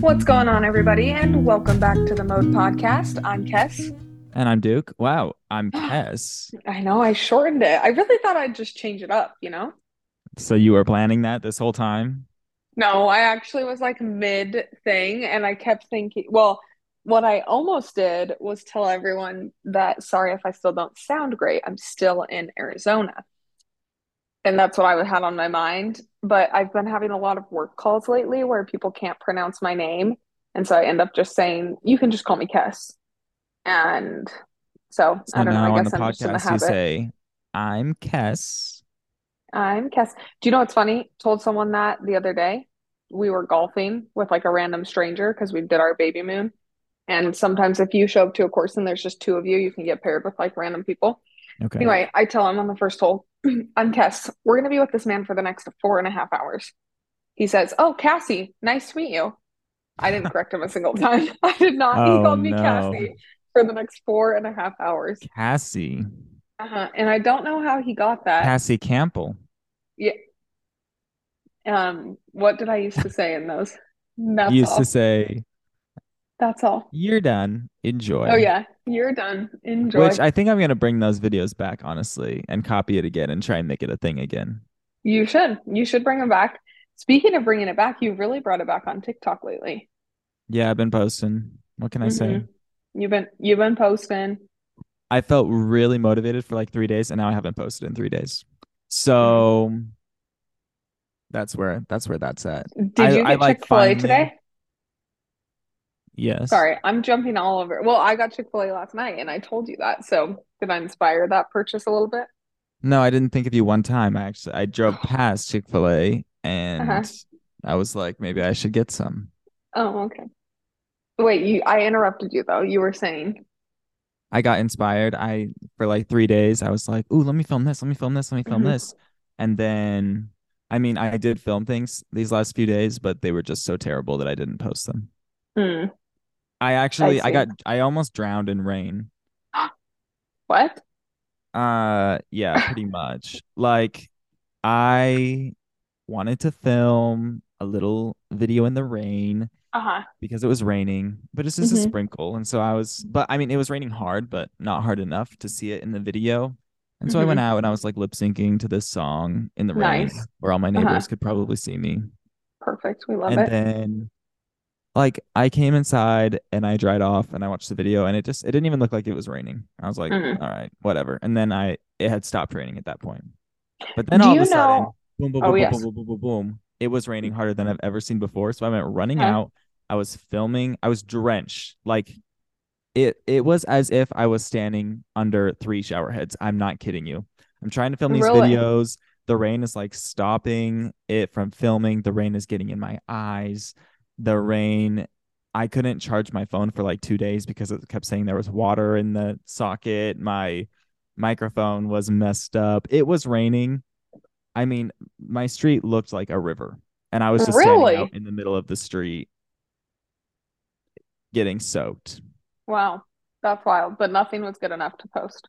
What's going on, everybody, and welcome back to the Mode Podcast. I'm Kess. And I'm Duke. Wow, I'm Kess. I know I shortened it. I really thought I'd just change it up, you know? So you were planning that this whole time? No, I actually was like mid thing, and I kept thinking, well, what I almost did was tell everyone that sorry if I still don't sound great, I'm still in Arizona. And that's what I had on my mind. But I've been having a lot of work calls lately where people can't pronounce my name. And so I end up just saying, you can just call me Kess. And so, so I don't know. I guess I'm just in the podcast you habit. say, I'm Kess. I'm Kess. Do you know what's funny? Told someone that the other day. We were golfing with like a random stranger because we did our baby moon. And sometimes if you show up to a course and there's just two of you, you can get paired with like random people. Okay. Anyway, I tell him on the first hole, I'm Kess. We're going to be with this man for the next four and a half hours. He says, Oh, Cassie, nice to meet you. I didn't correct him a single time. I did not. he Oh, called me no. Cassie for the next four and a half hours. Cassie. Uh-huh. And I don't know how he got that. Cassie Campbell. Yeah. Um, what did I used to say in those? That's You used all. to say, That's all. You're done. Enjoy. Oh yeah, you're done. Enjoy. Which I think I'm gonna bring those videos back, honestly, and copy it again and try and make it a thing again. You should. You should bring them back. Speaking of bringing it back, you really brought it back on TikTok lately. Yeah, I've been posting. What can I say? Mhm. You've been you've been posting. I felt really motivated for like three days, and now I haven't posted in three days. So that's where that's where that's at. Did I- you get like Chick-fil-A finally- today? Yes. Sorry, I'm jumping all over. Well, I got Chick-fil-A last night and I told you that. So did I inspire that purchase a little bit? No, I didn't think of you one time. I actually I drove past Chick-fil-A and Uh-huh. I was like, maybe I should get some. Oh, okay. Wait, you I interrupted you though. You were saying. I got inspired. I for like three days, I was like, ooh, let me film this, let me film this, let me film Mhm. this. And then I mean, I did film things these last few days, but they were just so terrible that I didn't post them. Hmm. I actually I see. got I almost drowned in rain. What? Uh yeah, pretty much. Like I wanted to film a little video in the rain Uh-huh. because it was raining, but it's just a Mhm. sprinkle. And so I was but I mean it was raining hard, but not hard enough to see it in the video. And so I went out and I was like lip syncing to this song in the rain Nice. where all my Uh-huh. neighbors could probably see me. Perfect. We love and it. then like I came inside and I dried off and I watched the video and it just it didn't even look like it was raining. I was like, Mhm. all right, whatever. And then I it had stopped raining at that point. But then Do all of a sudden, know- boom, boom, Oh, boom, boom, yes. boom, boom, boom, boom, boom. It was raining harder than I've ever seen before. So I went running Huh. out. I was filming. I was drenched. Like it it was as if I was standing under three shower heads. I'm not kidding you. I'm trying to film these Really? videos. The rain is like stopping it from filming. The rain is getting in my eyes. The rain I couldn't charge my phone for like 2 days because it kept saying there was water in the socket. My microphone was messed up. It was raining. I mean, my street looked like a river. And I was just Really? standing out in the middle of the street getting soaked. Wow. That's wild, but nothing was good enough to post.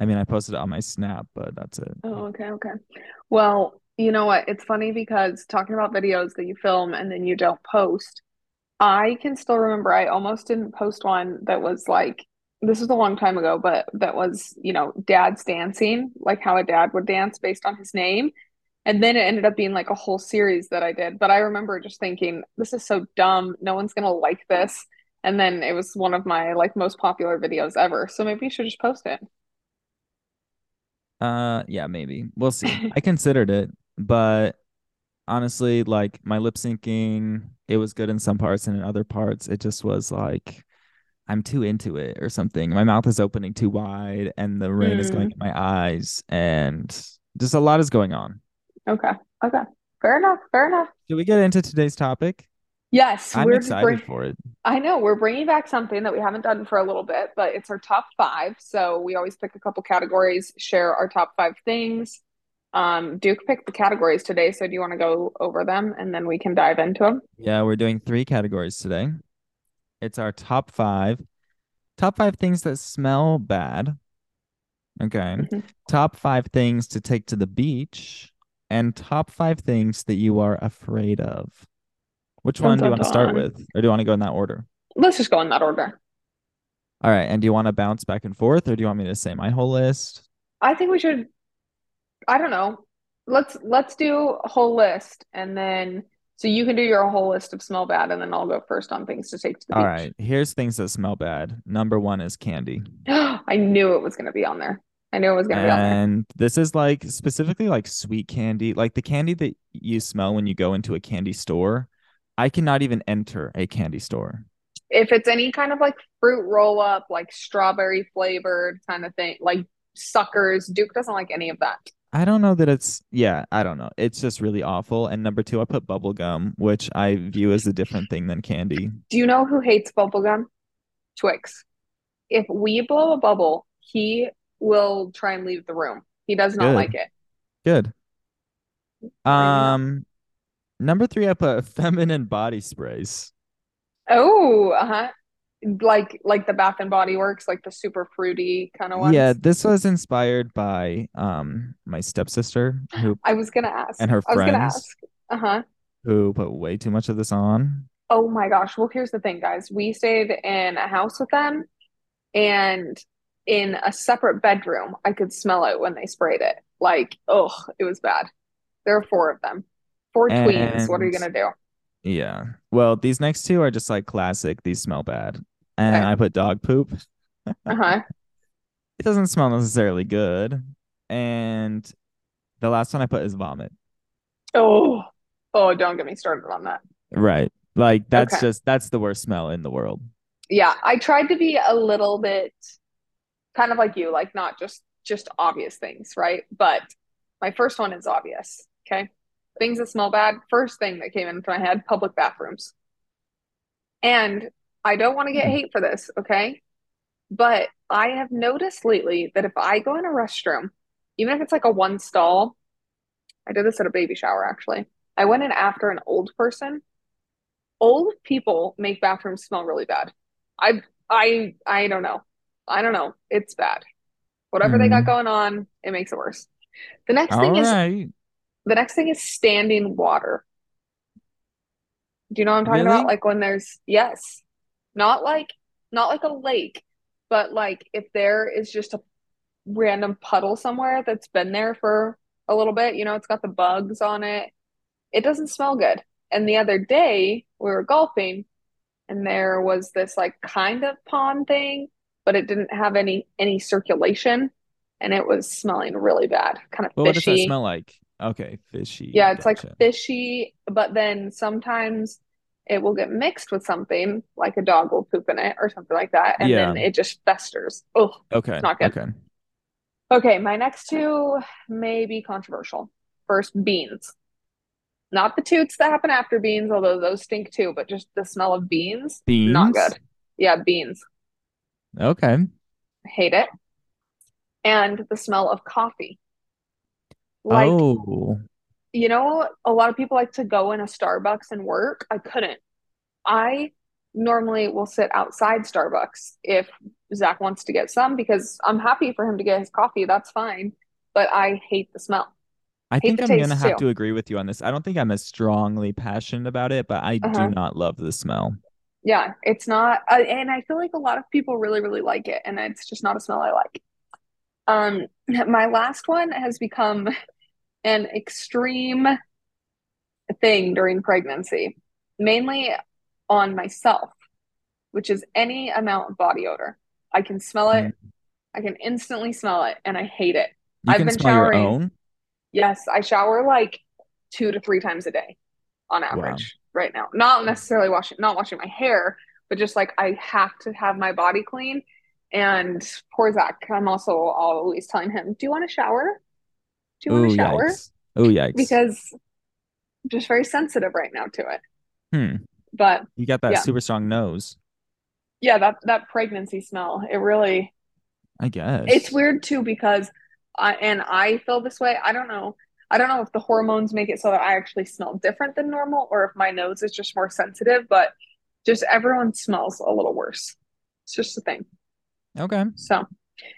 I mean, I posted it on my snap, but that's it. Oh, okay, okay. Well, you know what? It's funny because talking about videos that you film and then you don't post, I can still remember I almost didn't post one that was like, this was a long time ago, but that was, you know, dad's dancing, like how a dad would dance based on his name. And then it ended up being like a whole series that I did. But I remember just thinking, this is so dumb. No one's gonna like this. And then it was one of my like most popular videos ever. So maybe you should just post it. Uh, yeah, maybe. We'll see. I considered it, but honestly, like my lip syncing, it was good in some parts and in other parts, it just was like I'm too into it or something. My mouth is opening too wide and the rain is going Mm. in my eyes and just a lot is going on. Okay. Okay. Fair enough. Fair enough. Should we get into today's topic? Yes, I'm we're excited bring- for it. I know we're bringing back something that we haven't done for a little bit, but it's our top five. So we always pick a couple categories, share our top five things. Um, Duke picked the categories today, so do you want to go over them and then we can dive into them? Yeah, we're doing three categories today. It's our top five. Top five things that smell bad. Okay. Mhm. Top five things to take to the beach. and top five things that you are afraid of. Which one do you want to start with, or do you want to go in that order? Let's just go in that order. All right. And do you want to bounce back and forth, or do you want me to say my whole list? I think we should, I don't know. Let's let's do a whole list and then so you can do your whole list of smell bad and then I'll go first on things to take to the All beach. right. Here's things that smell bad. Number one is candy. I knew it was going to be on there. I knew it was going to be on there. And this is like specifically like sweet candy, like the candy that you smell when you go into a candy store. I cannot even enter a candy store. If it's any kind of like fruit roll up, like strawberry flavored kind of thing, like suckers, Duke doesn't like any of that. I don't know that it's yeah, I don't know. It's just really awful. And number two, I put bubble gum, which I view as a different thing than candy. Do you know who hates bubblegum? Twix. If we blow a bubble, he will try and leave the room. He does not Good. like it. Good. Um, number three, I put feminine body sprays. Oh, uh-huh. Like like the Bath and Body Works, like the super fruity kind of ones. Yeah, this was inspired by um my stepsister who I was gonna ask. and her I was gonna friends ask. Uh-huh. who put way too much of this on. Oh my gosh. Well, here's the thing, guys. We stayed in a house with them, and in a separate bedroom, I could smell it when they sprayed it. Like, oh, it was bad. There are four of them. Four tweens. What are you gonna do? Yeah. Well, these next two are just like classic. These smell bad. And Okay. I put dog poop. Uh-huh. It doesn't smell necessarily good. And the last one I put is vomit. Oh, oh, don't get me started on that. Right. Like that's Okay. just that's the worst smell in the world. Yeah, I tried to be a little bit kind of like you, like not just just obvious things, right? But my first one is obvious, okay? Things that smell bad. First thing that came into my head, public bathrooms. And I don't want to get Hmm. hate for this, okay? But I have noticed lately that if I go in a restroom, even if it's like a one stall, I did this at a baby shower actually. I went in after an old person. Old people make bathrooms smell really bad. I I I don't know. I don't know. It's bad. Whatever they got Mhm. going on, it makes it worse. The next All thing is the next thing is standing water. Do you know what I'm talking Really? about? Like when there's yes. Not like not like a lake, but like if there is just a random puddle somewhere that's been there for a little bit, you know, it's got the bugs on it. It doesn't smell good. And the other day we were golfing and there was this like kind of pond thing, but it didn't have any any circulation and it was smelling really bad, kind of Well, what does that smell like? Okay, fishy. Yeah, it's like fishy, but then sometimes it will get mixed with something, like a dog will poop in it or something like that, and then it just festers. Oh, Okay. not good. Okay. Okay, my next two may be controversial. First, beans. Not the toots that happen after beans, although those stink too, but just the smell of beans, beans not good. Yeah, beans. Okay. Hate it. And the smell of coffee. Like, Oh. You know, a lot of people like to go in a Starbucks and work. I couldn't. I normally will sit outside Starbucks if Zach wants to get some because I'm happy for him to get his coffee. That's fine. But I hate the smell. I Hate think I'm gonna have too. to agree with you on this. I don't think I'm as strongly passionate about it, but I do Uh-huh. not love the smell. Yeah, it's not, uh, and I feel like a lot of people really, really like it, and it's just not a smell I like. Um, my last one has become an extreme thing during pregnancy, mainly on myself, which is any amount of body odor. I can smell it, Mm. I can instantly smell it, and I hate it. You I've can been smell your showering. own? Yes, I shower like two to three times a day on Wow. average right now. Not necessarily washing, not washing my hair, but just like I have to have my body clean. And poor Zach, I'm also always telling him, "Do you want to shower? Do you want Ooh, to shower?" Oh, yikes. Because I'm just very sensitive right now to it. Hmm. But You got that Yeah. super strong nose, yeah, that that pregnancy smell, it really I guess. It's weird too because I and I feel this way. I don't know. I don't know if the hormones make it so that I actually smell different than normal or if my nose is just more sensitive, but just everyone smells a little worse. It's just a thing. Okay. So,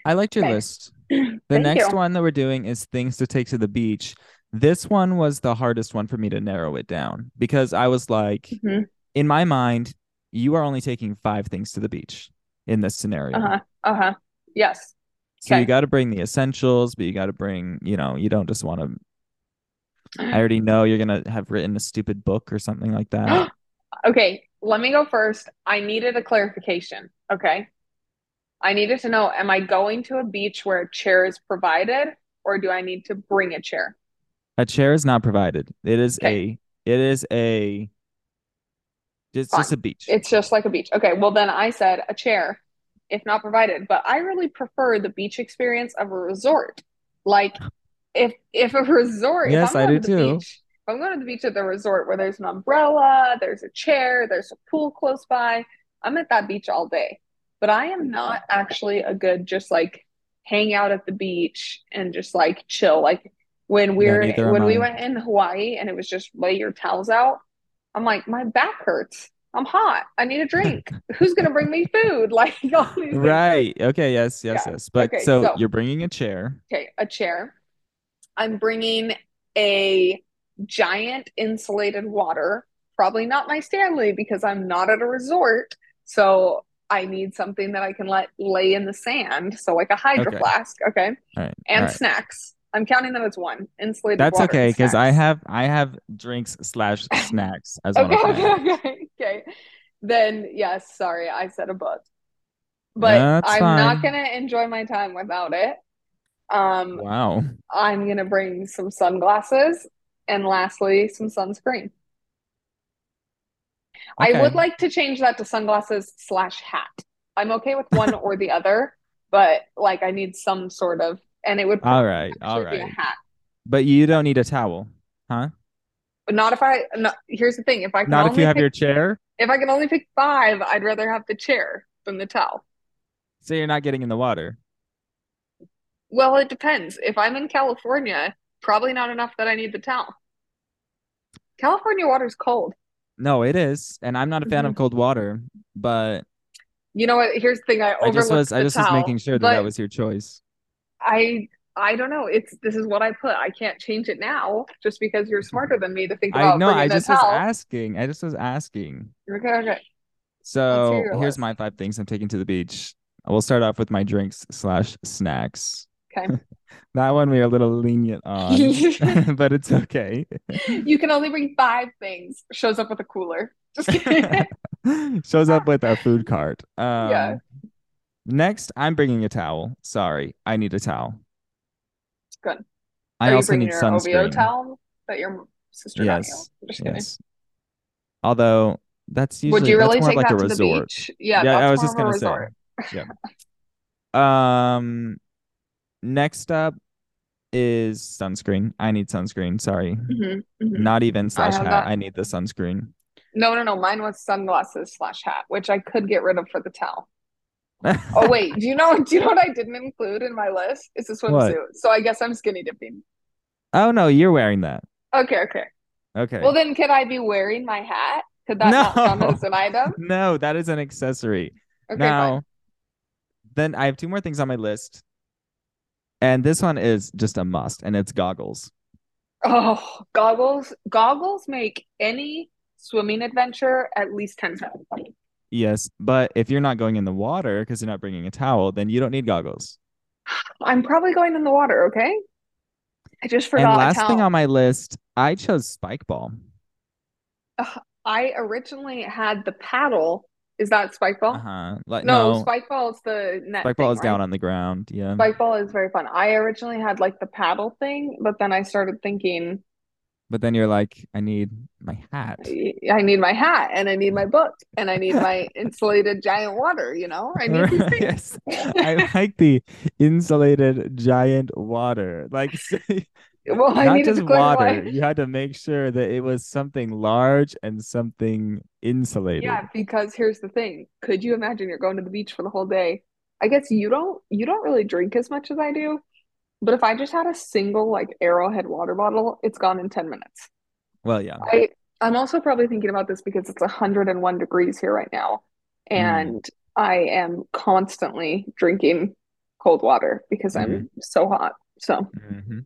I liked your Okay. list. The thank next you. one that we're doing is things to take to the beach. This one was the hardest one for me to narrow it down because I was like, hmm in my mind, you are only taking five things to the beach in this scenario. Uh-huh. Uh-huh. Yes. So you got to bring the essentials, but you got to bring, you know, you don't just want to. I already know you're gonna have written a stupid book or something like that. Okay, let me go first. I needed a clarification. Okay. I needed to know, am I going to a beach where a chair is provided, or do I need to bring a chair? A chair is not provided. It is Okay, a, it is a, it's just a beach. It's just like a beach. Okay, well then I said a chair, if not provided, but I really prefer the beach experience of a resort. Like if if a resort, Yes, I'm I do to too. beach, if I'm going to the beach at the resort where there's an umbrella, there's a chair, there's a pool close by, I'm at that beach all day. But I am not actually a good just like hang out at the beach and just like chill. Like when we're am when we went in Hawaii and it was just lay your towels out, I'm like, my back hurts. I'm hot. I need a drink. Who's gonna bring me food? Like all these things. Right. Okay. Yes. Yes. Yeah. Yes. But Okay, so so you're bringing a chair. okay, a chair. I'm bringing a giant insulated water. Probably not my Stanley because I'm not at a resort. So I need something that I can let lay in the sand. So like a hydro Okay. flask, okay? Right. And right. snacks. I'm counting them as one. Insulated That's okay because I have I have drinks slash snacks as Okay, of okay, okay, okay. Then yes, sorry, I said a book. But That's I'm not gonna enjoy my time without it. Um, Wow. I'm gonna bring some sunglasses and lastly, some sunscreen. I would like to change that to sunglasses slash hat. I'm okay with one or the other, but like I need some sort of, and it would all right, all right, be a hat. But you don't need a towel, huh? But not if I, no, here's the thing, if I can Not if you have pick, your chair. if I can only pick five, I'd rather have the chair than the towel. So you're not getting in the water. Well, it depends. If I'm in California, probably not enough that I need the towel. California water's cold. No, it is. And I'm not a fan of Mhm. cold water, but You know what? Here's the thing, I I just was I just was making sure that that was your choice. I I don't know. It's this is what I put. I can't change it now just because you're smarter than me to think I about know, I bringing a just was towel. asking. I just was asking. Okay, okay. So here's list. my five things I'm taking to the beach. We'll start off with my drinks slash snacks. Okay. That one we are a little lenient on, but it's okay. You can only bring five things. Shows up with a cooler. Just kidding. Shows up with a food cart. Yeah, Um, next, I'm bringing a towel. Sorry, I need a towel. good. I Are also need your OVO sunscreen. towel that your sister? Yes, just kidding. Although that's usually Would you really take like a that to the resort. beach? Yeah, Yeah, I was just gonna say. Yeah. Um, next up is sunscreen. I need sunscreen. Sorry. hmm hmm Not even slash have hat. that. I need the sunscreen. No, no, no. Mine was sunglasses slash hat, which I could get rid of for the towel. Oh wait, do you know do you know what I didn't include in my list? It's a What? swimsuit. So I guess I'm skinny dipping. Oh no, you're wearing that. Okay, okay. Okay. Well then could I be wearing my hat? Could that not count as an item? No, that is an accessory. Okay, fine. Now, then I have two more things on my list. And this one is just a must, and it's goggles. Oh, goggles. Goggles make any swimming adventure at least 10 times. Yes, but if you're not going in the water because you're not bringing a towel, then you don't need goggles. I'm probably going in the water, okay? I just forgot a last thing on my list, I chose spike ball. Ugh, I originally had the paddle. Is that spike ball? Uh-huh. Like No, no, spike ball is the net spike ball thing, is down on the ground. Yeah. Spike ball is very fun. I originally had like the paddle thing, but then I started thinking But then you're like, I need my hat. I I need my hat and I need my book and I need my insulated giant water, you know? I need these things. Yes. I like the insulated giant water. Like Well, I not just water. You had to make sure that it was something large and something insulated. Yeah, because here's the thing. Could you imagine you're going to the beach for the whole day? I guess you don't you don't really drink as much as I do, but if I just had a single like Arrowhead water bottle, it's gone in 10 minutes. Well, yeah. I I'm also probably thinking about this because it's 101 degrees here right now, Mm. and I am constantly drinking cold water because Mhm. I'm so hot. So, Mhm.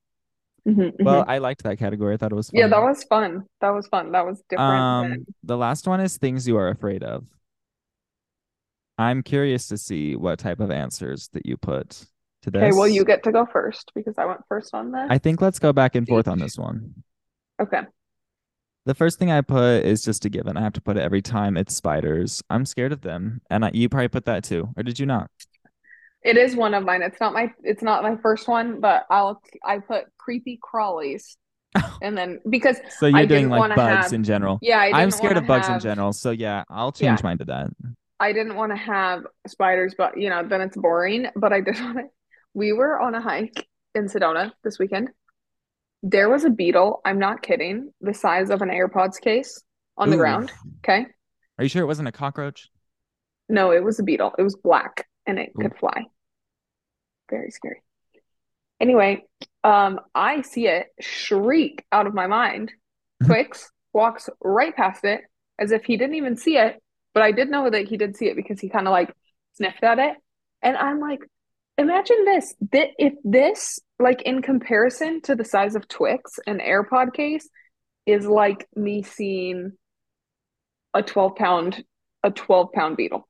Mhm, Well, mhm. I liked that category. I thought it was Yeah, that was fun. That was fun. That was different than Um, the last one is things you are afraid of. I'm curious to see what type of answers that you put to this. Okay, well, you get to go first because I went first on this. I think let's go back and forth on this one. Okay. The first thing I put is just a given. I have to put it every time. It's spiders. I'm scared of them. And I, you probably put that too, or did you not? It is one of mine. It's not my it's not my first one, but I'll I put creepy crawlies and then because So you're I doing like bugs have in general. yeah, I I'm didn't scared of bugs in general. So yeah, I'll yeah, change mine to that. I didn't want to have spiders, but you know, then it's boring. But I did want to. We were on a hike in Sedona this weekend. There was a beetle, I'm not kidding, the size of an AirPods case on the ground. Okay. Are you sure it wasn't a cockroach? No, it was a beetle. It was black and it could fly. Very scary. Anyway, um, I see it shriek out of my mind. Twix walks right past it as if he didn't even see it, but I did know that he did see it because he kind of like sniffed at it. And I'm like, imagine this, that if this, like in comparison to the size of Twix, an AirPod case is like me seeing a 12 pound, a 12 pound beetle.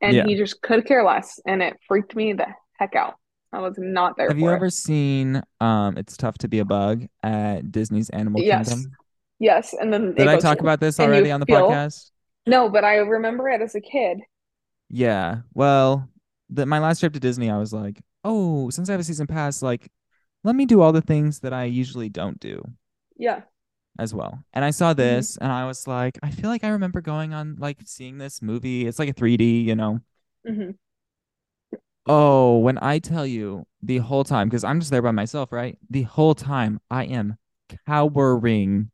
And Yeah. he just could care less, and it freaked me the heck out. I was not there Have you it. ever seen um It's Tough to Be a Bug at Disney's Animal Yes. Kingdom? Yes, and then Did I talk about this already on the feel podcast? no, but I remember it as a kid. Yeah. Well, the my last trip to Disney, I was like, oh, since I have a season pass, like, let me do all the things that I usually don't do Yeah. As well. And I saw hmm this and I was like, I feel like I remember going on like seeing this movie. It's like a 3D, you know. hmm Oh, when I tell you the whole time, because I'm just there by myself, right? The whole time I am cowering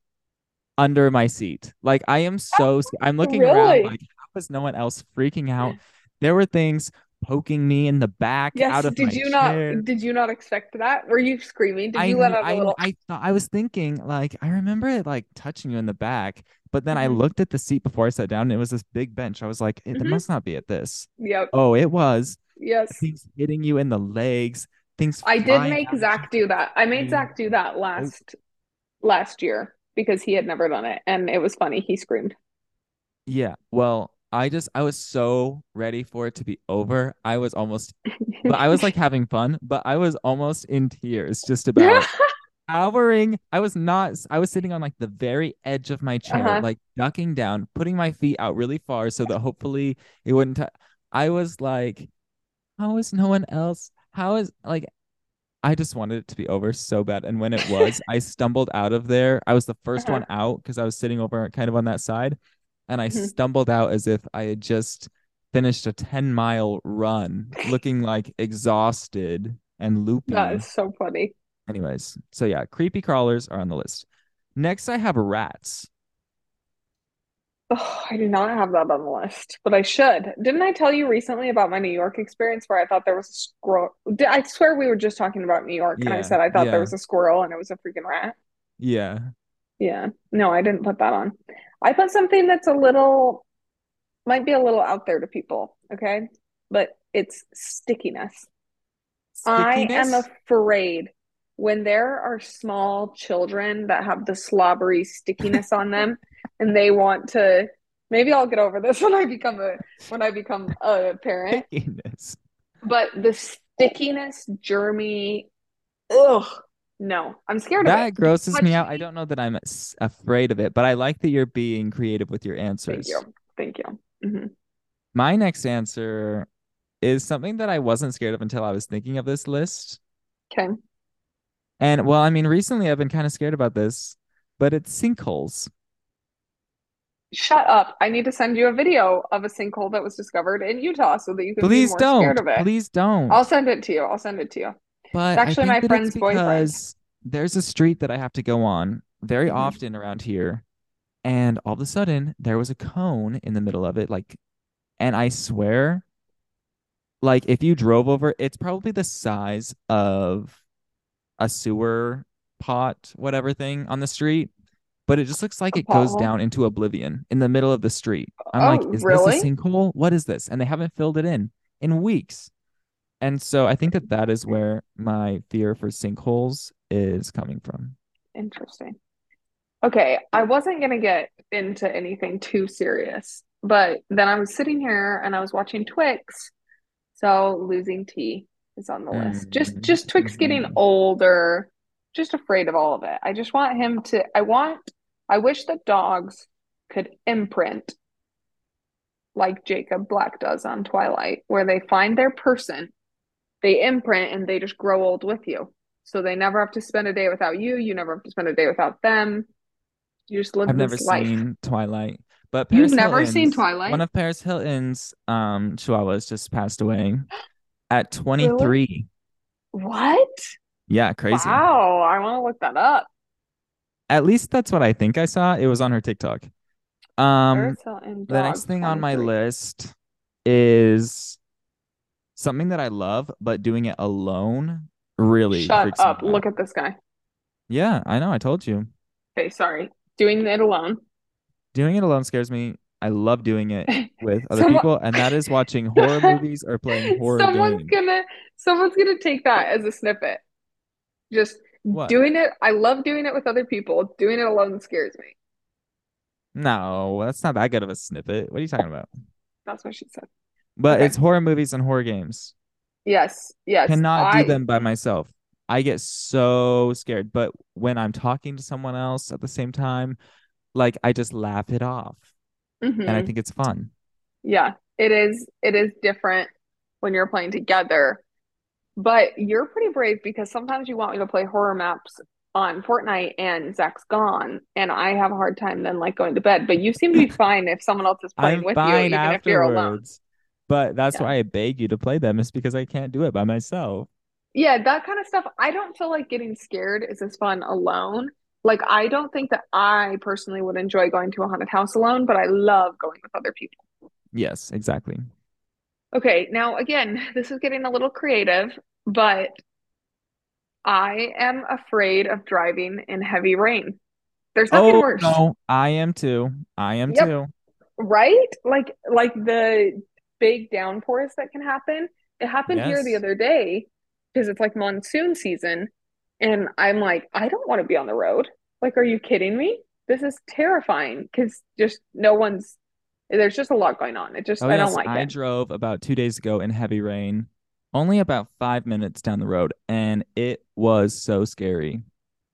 under my seat. Like I am so I'm looking around Really? like how is no one else freaking out? There were things poking me in the back Yes. out of Did my you not did you not expect that? Were you screaming? Did I you let out a I little I I was thinking like I remember it like touching you in the back, but then I hmm looked at the seat before I sat down and it was this big bench. I was like, it, it hmm must not be at this. Yep. Oh, it was. Yes. Things hitting you in the legs, things I did make Zach do that. I made. Zach do that Oh, last last year because he had never done it and it was funny. He screamed. Yeah, well, I just I was so ready for it to be over. I was almost, but I was like having fun, but I was almost in tears just about cowering. I was not, I was sitting on like the very edge of my chair, Uh-huh. like ducking down, putting my feet out really far so that hopefully it wouldn't. tou- I was like, how is no one else? How is like, I just wanted it to be over so bad. And when it was, I stumbled out of there. I was the first Uh-huh. one out because I was sitting over kind of on that side. And I Mhm. stumbled out as if I had just finished a 10 mile run, looking like exhausted and loopy. That is so funny. Anyways, so yeah, creepy crawlers are on the list. Next, I have rats. Oh, I do not have that on the list, but I should. Didn't I tell you recently about my New York experience where I thought there was a squirrel? I swear we were just talking about New York, and I said I thought there was a squirrel and it was a freaking rat. yeah. Yeah. No, I didn't put that on. I put something that's a little, might be a little out there to people, okay? But it's stickiness. I am afraid when there are small children that have the slobbery stickiness on them and they want to, maybe I'll get over this when I become a when I become a parent, Stickiness. but the stickiness, germy, ugh, no, I'm scared of it. That grosses me out. I don't know that I'm afraid of it, but I like that you're being creative with your answers Thank you. Thank you. Mhm. My next answer is something that I wasn't scared of until I was thinking of this list. Okay. And well, I mean, recently I've been kind of scared about this, but it's sinkholes. Shut up. I need to send you a video of a sinkhole that was discovered in Utah so that you can be Please more don't. scared of it. Please don't. I'll send it to you. I'll send it to you. It's But I actually my it's friend's boyfriend. because there's a street that I have to go on very Mhm. often around here. And all of a sudden, there was a cone in the middle of it. Like, and I swear, like, if you drove over, it's probably the size of a sewer pot, whatever thing on the street. But it just looks like A it goes down into oblivion in the middle of the street. I'm like, Oh, is this a sinkhole? What is this? And they haven't filled it in in weeks. And so I think that that is where my fear for sinkholes is coming from. Interesting. Okay, I wasn't gonna get into anything too serious, but then I was sitting here and I was watching Twix. So losing T is on the list. Just Mm, just Twix getting mhm. older, just afraid of all of it. I just want him to I want I wish that dogs could imprint like Jacob Black does on Twilight, where they find their person, they imprint and they just grow old with you. So they never have to spend a day without you, you never have to spend a day without them. You just live. I've never life. seen Twilight, but You've Paris never seen Hilton's one Twilight? of Paris Hilton's um chihuahuas just passed away at Really? 23. What? Yeah, crazy. Wow, I want to look that up. At least that's what I think I saw. It was on her TikTok. Um, Paris Hilton the next thing on my list is something that I love, but doing it alone really Shut up. Look at this guy. Yeah, I know. I told you. Okay, sorry. Doing it alone. Doing it alone scares me. I love doing it with other Someone people, and that is watching horror movies or playing horror someone's games. gonna someone's gonna take that as a snippet. Just What? doing it. I love doing it with other people. Doing it alone scares me. No, that's not that good of a snippet. What are you talking about? That's what she said. But Okay. it's horror movies and horror games. Yes, yes. Cannot do them by myself. I get so scared. But when I'm talking to someone else at the same time, like I just laugh it off. And I hmm think it's fun. Yeah, it is it is different when you're playing together. But you're pretty brave because sometimes you want me to play horror maps on Fortnite and Zach's gone, and I have a hard time then like going to bed. But you seem to be fine if someone else is playing I'm with you, even if you're alone. But that's Yeah. why I beg you to play them, is because I can't do it by myself. Yeah, that kind of stuff. I don't feel like getting scared is as fun alone. Like, I don't think that I personally would enjoy going to a haunted house alone, but I love going with other people. Yes, exactly. Okay, now again, this is getting a little creative, but I am afraid of driving in heavy rain. There's nothing Oh worse. no, I am too. I am Yep, too. right? Like like the big downpours that can happen. It happened here the other day because it's like monsoon season, and I'm like, I don't want to be on the road. Like, are you kidding me? This is terrifying because just no one's there's just a lot going on. It just Oh I don't like I it. I drove about two days ago in heavy rain, only about five minutes down the road, and it was so scary.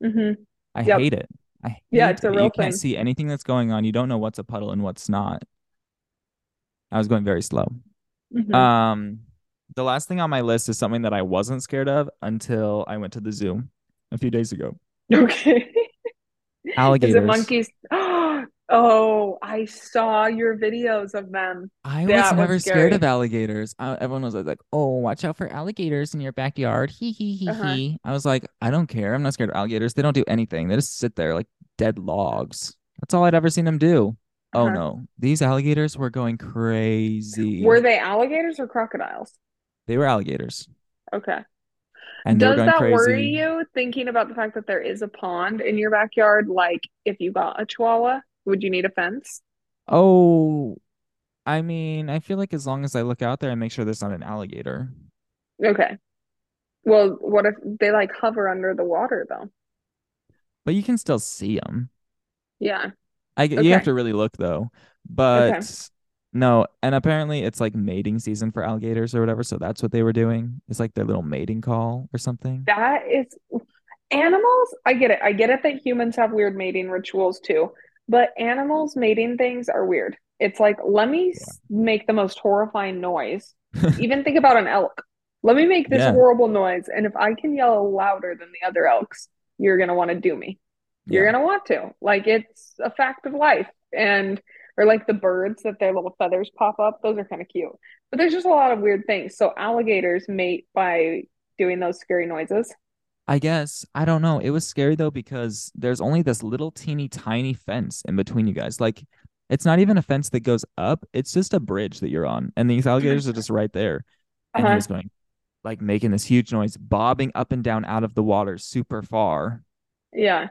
hmm I Yep. hate it. I Yeah, hate it's a it. You real can't see anything that's going on. You don't know what's a puddle and what's not. I was going very slow. hmm Um, the last thing on my list is something that I wasn't scared of until I went to the zoo a few days ago. Okay. Is it Alligators. monkeys? Oh, I saw your videos of them. I was That was never scared of alligators. I, everyone was like, "Oh, watch out for alligators in your backyard." Hee hee hee Uh-huh. hee. I was like, "I don't care. I'm not scared of alligators. They don't do anything. They just sit there like dead logs." That's all I'd ever seen them do. Oh Uh-huh. no, these alligators were going crazy. Were they alligators or crocodiles? They were alligators, Okay. and Does that worry you thinking about the fact that there is a pond in your backyard? Like, if you got a chihuahua, would you need a fence? Oh, I mean, I feel like as long as I look out there and make sure there's not an alligator. Okay. Well, what if they like hover under the water though? But you can still see them. Yeah. I g- you have to really look though. Okay. But no, and apparently it's like mating season for alligators or whatever, so that's what they were doing. It's like their little mating call or something. That is animals. I get it. I get it that humans have weird mating rituals too, but animals mating things are weird. It's like, let me Yeah. make the most horrifying noise. Even think about an elk. Let me make this Yeah. horrible noise, and if I can yell louder than the other elks, you're gonna want to do me. You're Yeah. gonna want to. Like it's a fact of life. And or like the birds that their little feathers pop up, those are kind of cute. But there's just a lot of weird things. So alligators mate by doing those scary noises. I guess. I don't know. It was scary though because there's only this little teeny tiny fence in between you guys. Like it's not even a fence that goes up, it's just a bridge that you're on. And these alligators are just right there. And he Uh-huh. was going like making this huge noise, bobbing up and down out of the water super far. Yeah,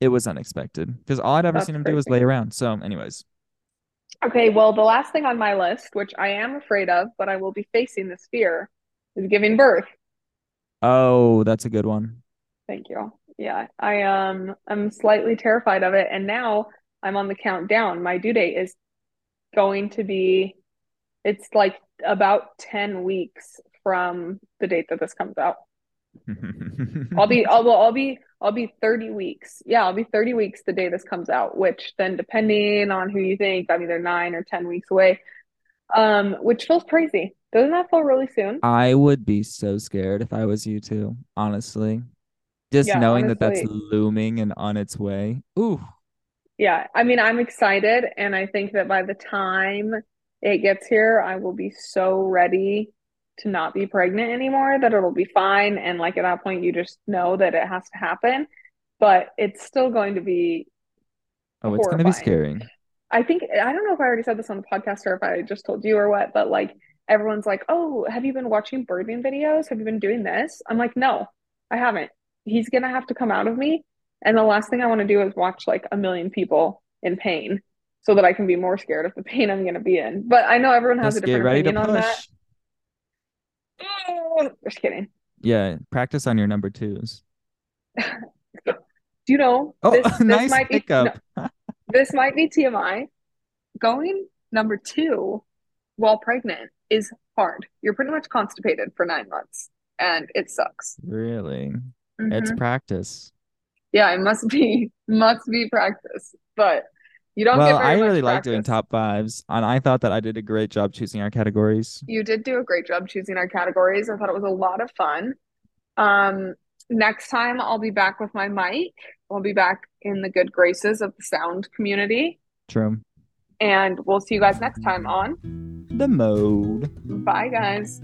It was unexpected because all I'd ever that's seen him do was lay around. So, anyways, Okay, well, the last thing on my list, which I am afraid of, but I will be facing this fear, is giving birth. Oh, that's a good one. Thank you. Yeah, I um I'm slightly terrified of it and now I'm on the countdown. My due date is going to be it's like about 10 weeks from the date that this comes out. I'll be I'll I'll be I'll be 30 weeks. Yeah, I'll be 30 weeks the day this comes out, which then depending on who you think, I'm either 9 or 10 weeks away. Um, which feels crazy. Doesn't that feel really soon? I would be so scared if I was you too, honestly. Just Yeah, knowing that that's looming and on its way. Ooh. Yeah, I mean, I'm excited, and I think that by the time it gets here, I will be so ready to not be pregnant anymore that it'll be fine. And like at that point, you just know that it has to happen, but it's still going to be Oh, it's gonna be horrifying. scary. I think, I don't know if I already said this on the podcast or if I just told you or what, but like everyone's like, oh, have you been watching birding videos? Have you been doing this? I'm like, no, I haven't. He's gonna have to come out of me. And the last thing I want to do is watch like a million people in pain so that I can be more scared of the pain I'm gonna be in. But I know everyone has a Just get different to opinion on that. Just kidding. Yeah, practice on your number twos. Do you know Oh, this this nice might be no, pickup. this might be TMI. Going number two while pregnant is hard. You're pretty much constipated for nine months and it sucks. Really? It's hmm practice. Yeah, it must be must be practice, but you don't get Well, I really like doing top fives, and I thought that I did a great job choosing our categories. You did do a great job choosing our categories. I thought it was a lot of fun. Um, next time I'll be back with my mic. I'll be back in the good graces of the sound community, True. and we'll see you guys next time on The mode. Bye, guys.